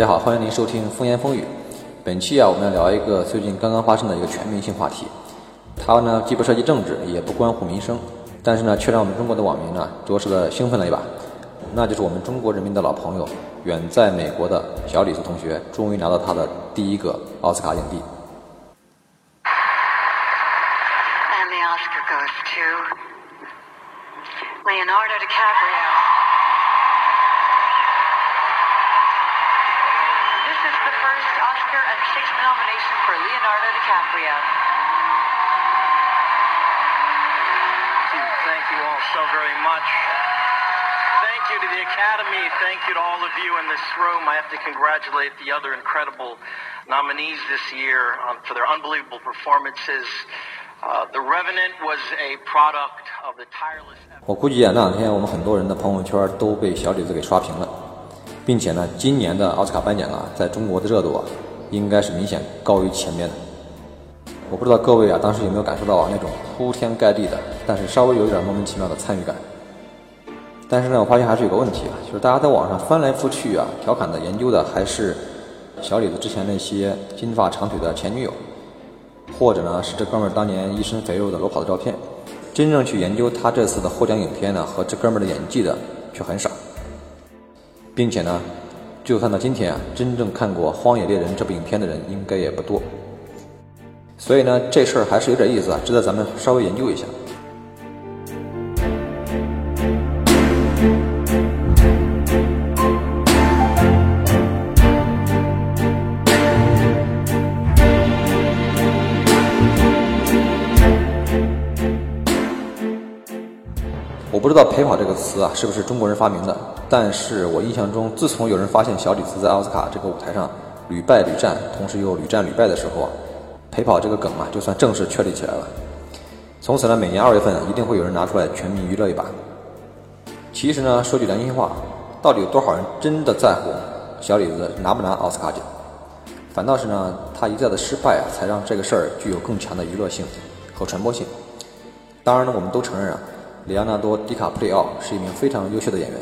大家好，欢迎您收听风言风语。本期啊，我们要聊一个最近刚刚发生的一个全民性话题。它呢既不涉及政治，也不关乎民生，但是呢，却让我们中国的网民呢着实的兴奋了一把。那就是我们中国人民的老朋友，远在美国的小李子同学，终于拿到他的第一个奥斯卡影帝。Very much. Thank you to the Academy. Thank you to all of you in this room. I have to congratulate the other incredible nominees this year um, for their unbelievable performances. Uh, the Revenant was a product of the tireless. 我估计啊，那两天我们很多人的朋友圈都被小李子给刷屏了，并且呢，今年的奥斯卡颁奖啊，在中国的热度啊，应该是明显高于前面的。我不知道各位啊，当时有没有感受到啊那种铺天盖地的，但是稍微有一点莫名其妙的参与感。但是呢，我发现还是有个问题啊，就是大家在网上翻来覆去啊，调侃的、研究的还是小李子之前那些金发长腿的前女友，或者呢是这哥们儿当年一身肥肉的裸跑的照片。真正去研究他这次的获奖影片呢和这哥们儿的演技的却很少，并且呢，就算到今天啊，真正看过《荒野猎人》这部影片的人应该也不多。所以呢，这事儿还是有点意思啊，值得咱们稍微研究一下。是不是中国人发明的，但是我印象中，自从有人发现小李子在奥斯卡这个舞台上屡败屡战，同时又屡战屡败的时候啊，“陪跑”这个梗啊，就算正式确立起来了。从此呢，每年二月份一定会有人拿出来全民娱乐一把。其实呢，说句良心话，到底有多少人真的在乎小李子拿不拿奥斯卡奖？反倒是呢，他一再的失败啊，才让这个事儿具有更强的娱乐性和传播性。当然呢，我们都承认啊。里昂纳多·迪卡普里奥是一名非常优秀的演员，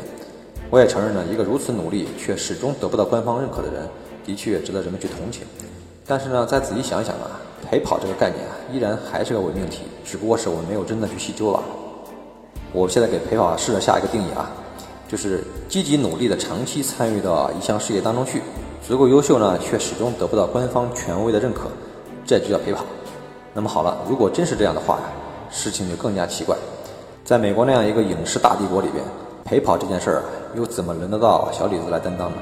我也承认呢，一个如此努力却始终得不到官方认可的人，的确值得人们去同情。但是呢，再仔细想想啊，陪跑这个概念啊，依然还是个伪命题，只不过是我们没有真的去细究了。我现在给陪跑试着下一个定义啊，就是积极努力的长期参与到一项事业当中去，足够优秀呢，却始终得不到官方权威的认可，这就叫陪跑。那么好了，如果真是这样的话呀，事情就更加奇怪。在美国那样一个影视大帝国里边，陪跑这件事儿，又怎么轮得到小李子来担当呢？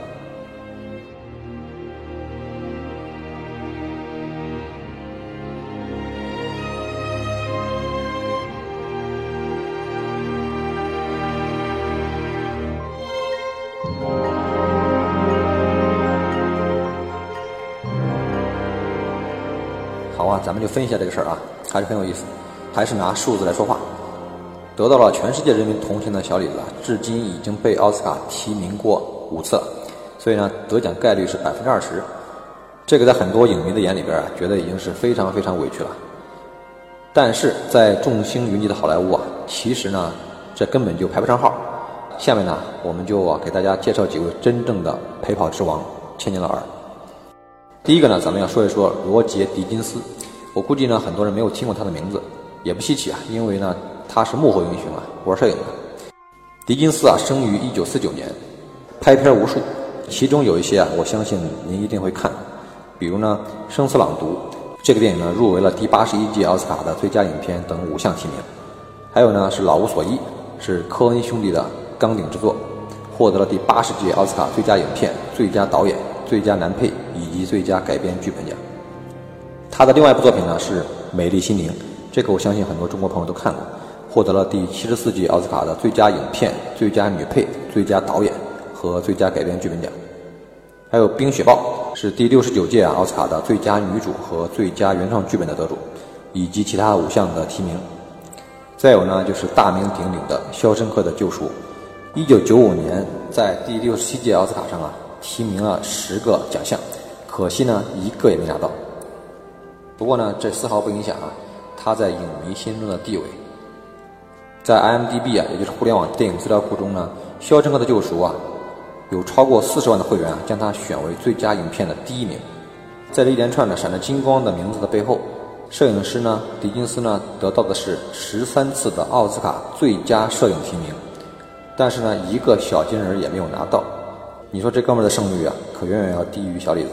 好啊，咱们就分析一下这个事儿啊，还是很有意思，还是拿数字来说话。得到了全世界人民同情的小李子，至今已经被奥斯卡提名过五次，所以呢，得奖概率是百分之二十。这个在很多影迷的眼里边啊，觉得已经是非常非常委屈了。但是在众星云集的好莱坞啊，其实呢，这根本就排不上号。下面呢，我们就啊给大家介绍几位真正的陪跑之王，千年老二。第一个呢，咱们要说一说罗杰·狄金斯。我估计呢，很多人没有听过他的名字，也不稀奇啊，因为呢。他是幕后英雄啊，玩摄影的。狄金斯啊，生于一九四九年，拍片无数，其中有一些啊，我相信您一定会看。比如呢，《生死朗读》这个电影呢，入围了第八十一届奥斯卡的最佳影片等五项提名。还有呢，是《老无所依》，是科恩兄弟的钢鼎之作，获得了第八十届奥斯卡最佳影片、最佳导演、最佳男配以及最佳改编剧本奖。他的另外一部作品呢是《美丽心灵》，这个我相信很多中国朋友都看过。获得了第七十四届奥斯卡的最佳影片、最佳女配、最佳导演和最佳改编剧本奖。还有《冰雪暴》是第六十九届奥斯卡的最佳女主和最佳原创剧本的得主，以及其他五项的提名。再有呢，就是大名鼎鼎的《肖申克的救赎》，一九九五年在第六十七届奥斯卡上啊提名了十个奖项，可惜呢一个也没拿到。不过呢，这丝毫不影响啊他在影迷心中的地位。在 IMDB 啊，也就是互联网电影资料库中呢，《肖申克的救赎》啊，有超过四十万的会员啊将它选为最佳影片的第一名。在这一连串的闪着金光的名字的背后，摄影师呢，迪金斯呢，得到的是十三次的奥斯卡最佳摄影提名，但是呢，一个小金人也没有拿到。你说这哥们儿的胜率啊，可远远要低于小李子。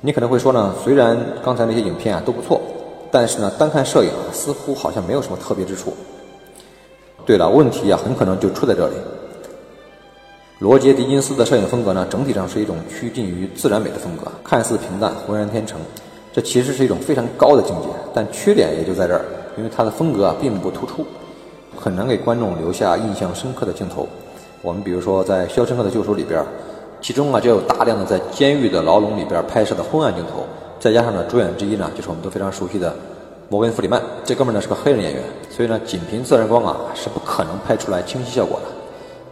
你可能会说呢，虽然刚才那些影片啊都不错，但是呢，单看摄影啊，似乎好像没有什么特别之处。对了，问题啊，很可能就出在这里。罗杰·狄金斯的摄影风格呢，整体上是一种趋近于自然美的风格，看似平淡、浑然天成。这其实是一种非常高的境界，但缺点也就在这儿，因为他的风格啊并不突出，很难给观众留下印象深刻的镜头。我们比如说在《肖申克的救赎》里边，其中啊就有大量的在监狱的牢笼里边拍摄的昏暗镜头，再加上呢主演之一呢就是我们都非常熟悉的摩根·弗里曼，这哥们呢是个黑人演员，所以呢仅凭自然光啊是不可能拍出来清晰效果的。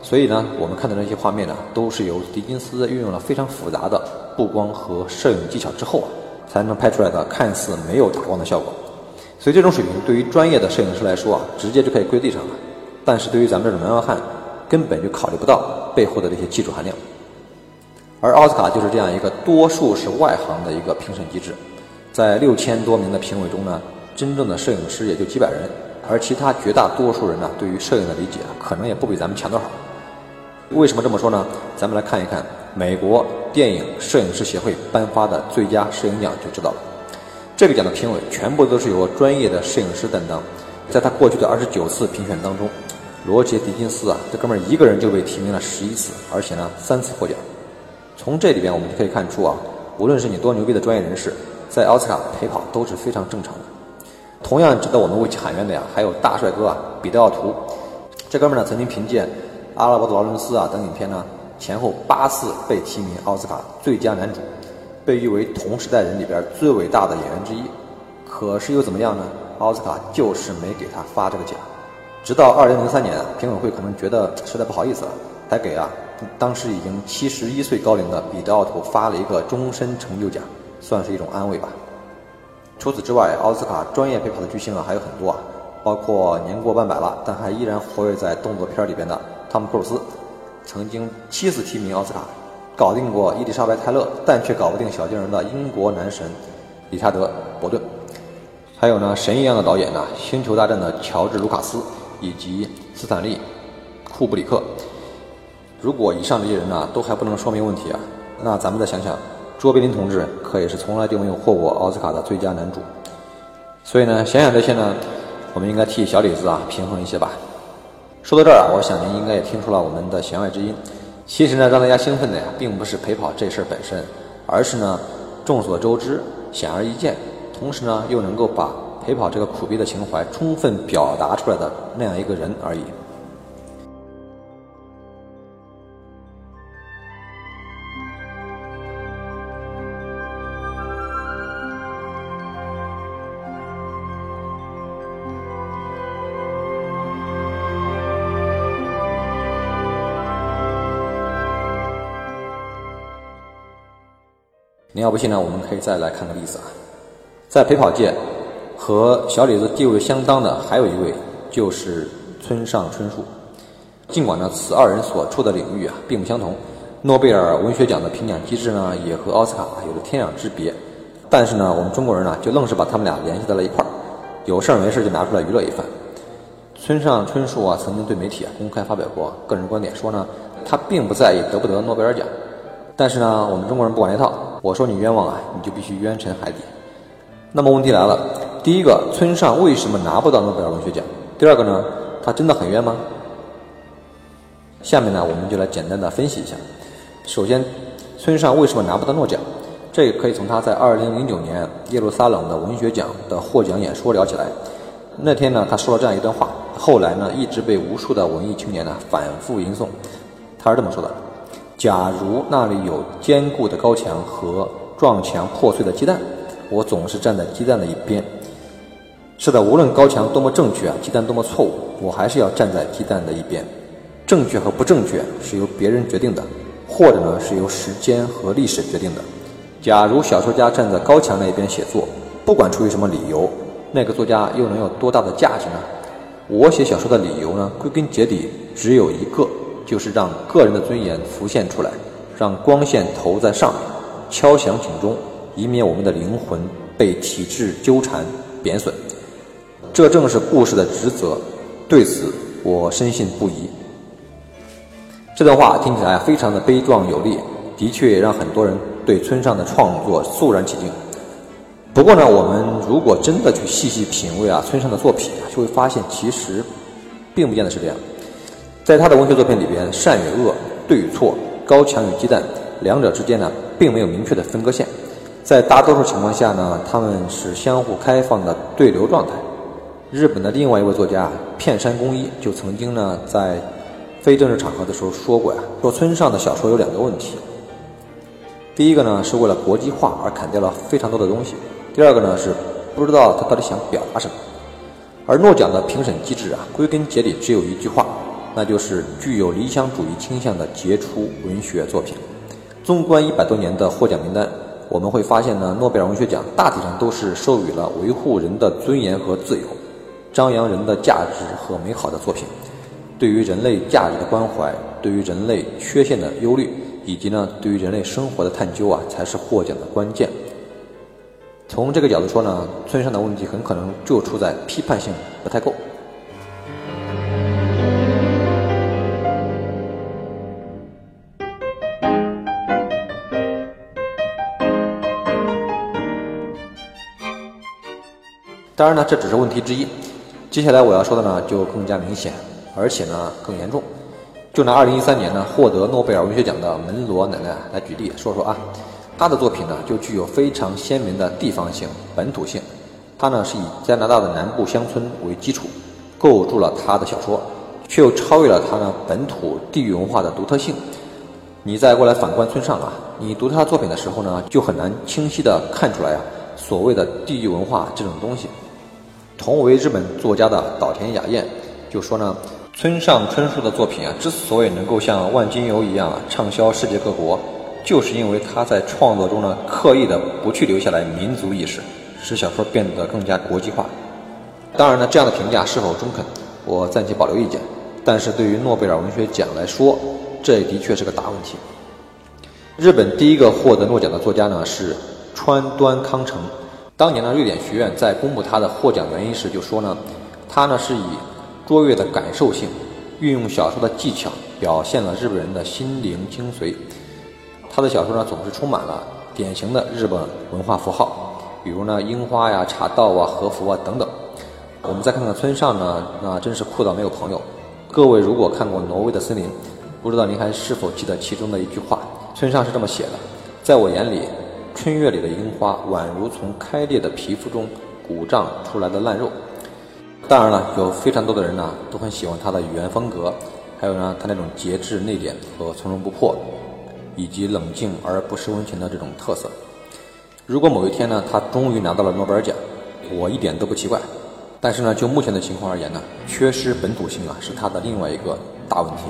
所以呢，我们看到那些画面呢，都是由狄金斯运用了非常复杂的布光和摄影技巧之后啊，才能拍出来的看似没有打光的效果。所以这种水平对于专业的摄影师来说啊，直接就可以归地上了。但是对于咱们这种门外汉，根本就考虑不到背后的这些技术含量。而奥斯卡就是这样一个多数是外行的一个评审机制，在六千多名的评委中呢，真正的摄影师也就几百人，而其他绝大多数人呢，对于摄影的理解可能也不比咱们强多少。为什么这么说呢？咱们来看一看美国电影摄影师协会颁发的最佳摄影奖就知道了。这个奖的评委全部都是由专业的摄影师担当。在他过去的二十九次评选当中，罗杰·狄金斯啊，这哥们儿一个人就被提名了十一次，而且呢三次获奖。从这里边我们就可以看出啊，无论是你多牛逼的专业人士，在奥斯卡陪跑都是非常正常的。同样值得我们为其喊冤的呀，还有大帅哥啊，彼得·奥图。这哥们呢曾经凭借阿拉伯的劳伦斯啊等影片呢，前后八次被提名奥斯卡最佳男主，被誉为同时代人里边最伟大的演员之一。可是又怎么样呢？奥斯卡就是没给他发这个奖。直到二零零三年，评委会可能觉得实在不好意思了，才给啊当时已经七十一岁高龄的彼得·奥图发了一个终身成就奖，算是一种安慰吧。除此之外，奥斯卡专业陪跑的巨星啊还有很多啊，包括年过半百了但还依然活跃在动作片里边的。汤姆·克鲁斯曾经七次提名奥斯卡，搞定过伊丽莎白·泰勒，但却搞不定小金人的英国男神理查德·伯顿。还有呢，神一样的导演呢，《星球大战》的乔治·卢卡斯以及斯坦利·库布里克。如果以上这些人呢都还不能说明问题啊，那咱们再想想，卓别林同志可也是从来就没有获过奥斯卡的最佳男主。所以呢，想想这些呢，我们应该替小李子啊平衡一些吧。说到这儿啊，我想您应该也听出了我们的弦外之音。其实呢，让大家兴奋的呀，并不是陪跑这事儿本身，而是呢，众所周知、显而易见，同时呢，又能够把陪跑这个苦逼的情怀充分表达出来的那样一个人而已。您要不信呢，我们可以再来看个例子啊，在陪跑界和小李子地位相当的还有一位就是村上春树。尽管呢，此二人所处的领域啊并不相同，诺贝尔文学奖的评奖机制呢也和奥斯卡有着天壤之别，但是呢，我们中国人呢就愣是把他们俩联系在了一块儿，有事儿没事就拿出来娱乐一番。村上春树啊曾经对媒体啊公开发表过个人观点，说呢他并不在意得不得诺贝尔奖，但是呢，我们中国人不管那套。我说你冤枉啊，你就必须冤沉海底。那么问题来了，第一个，村上为什么拿不到诺贝尔文学奖？第二个呢，他真的很冤吗？下面呢，我们就来简单的分析一下。首先，村上为什么拿不到诺奖？这可以从他在2009年耶路撒冷的文学奖的获奖演说聊起来。那天呢，他说了这样一段话，后来呢，一直被无数的文艺青年呢反复吟诵。他是这么说的。假如那里有坚固的高墙和撞墙破碎的鸡蛋，我总是站在鸡蛋的一边。是的，无论高墙多么正确啊，鸡蛋多么错误，我还是要站在鸡蛋的一边。正确和不正确是由别人决定的，或者呢是由时间和历史决定的。假如小说家站在高墙那一边写作，不管出于什么理由，那个作家又能有多大的价值呢？我写小说的理由呢，归根结底只有一个。就是让个人的尊严浮现出来。让光线投在上面，敲响警钟，以免我们的灵魂被体制纠缠贬损。这正是故事的职责，对此我深信不疑。这段话听起来非常的悲壮有力，的确也让很多人对村上的创作肃然起敬。不过呢，我们如果真的去细细品味啊村上的作品，就会发现其实并不见得是这样。在他的文学作品里边，善与恶、对与错、高墙与鸡蛋两者之间呢，并没有明确的分割线。在大多数情况下呢，他们是相互开放的对流状态。日本的另外一位作家片山公一就曾经呢在非正式场合的时候说过呀，说村上的小说有两个问题。第一个呢是为了国际化而砍掉了非常多的东西，第二个呢是不知道他到底想表达什么。而诺奖的评审机制啊，归根结底只有一句话，那就是具有理想主义倾向的杰出文学作品。纵观一百多年的获奖名单，我们会发现呢，诺贝尔文学奖大体上都是授予了维护人的尊严和自由。张扬人的价值和美好的作品，对于人类价值的关怀，对于人类缺陷的忧虑，以及呢对于人类生活的探究啊，才是获奖的关键。从这个角度说呢，村上的问题很可能就出在批判性不太够。当然呢，这只是问题之一。接下来我要说的呢，就更加明显，而且呢更严重。就拿2013年呢获得诺贝尔文学奖的门罗奶奶来举例说说啊，她的作品呢就具有非常鲜明的地方性、本土性。她呢是以加拿大的南部乡村为基础，构筑了她的小说，却又超越了她呢本土地域文化的独特性。你再过来反观村上啊，你读他的作品的时候呢，就很难清晰的看出来啊所谓的地域文化这种东西。同为日本作家的岛田雅彦就说呢，村上春树的作品啊，之所以能够像万金油一样啊畅销世界各国，就是因为他在创作中呢刻意的不去留下来民族意识，使小说变得更加国际化。当然呢，这样的评价是否中肯，我暂且保留意见。但是对于诺贝尔文学奖来说，这的确是个大问题。日本第一个获得诺奖的作家呢是川端康成。当年呢，瑞典学院在公布他的获奖原因时就说呢，他呢是以卓越的感受性，运用小说的技巧，表现了日本人的心灵精髓。他的小说呢总是充满了典型的日本文化符号，比如呢樱花呀、茶道啊、和服啊等等。我们再看看村上呢，那真是酷到没有朋友。各位如果看过《挪威的森林》，不知道您还是否记得其中的一句话？村上是这么写的：在我眼里。春月里的樱花宛如从开裂的皮肤中鼓胀出来的烂肉。当然了，有非常多的人呢都很喜欢他的语言风格，还有呢他那种节制内敛和从容不迫，以及冷静而不失温情的这种特色。如果某一天呢他终于拿到了诺贝尔奖，我一点都不奇怪。但是呢就目前的情况而言呢，缺失本土性啊是他的另外一个大问题。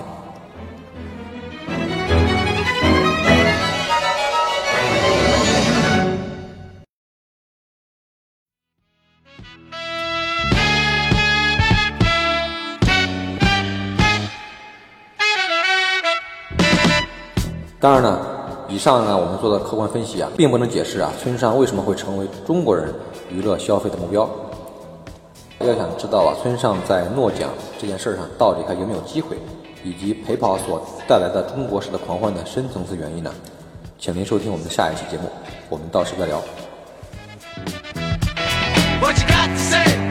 当然呢，以上呢我们做的客观分析啊，并不能解释啊村上为什么会成为中国人娱乐消费的目标。要想知道啊村上在诺奖这件事上到底还有没有机会，以及陪跑所带来的中国式的狂欢的深层次原因呢？请您收听我们的下一期节目，我们到时再聊。What you got to say?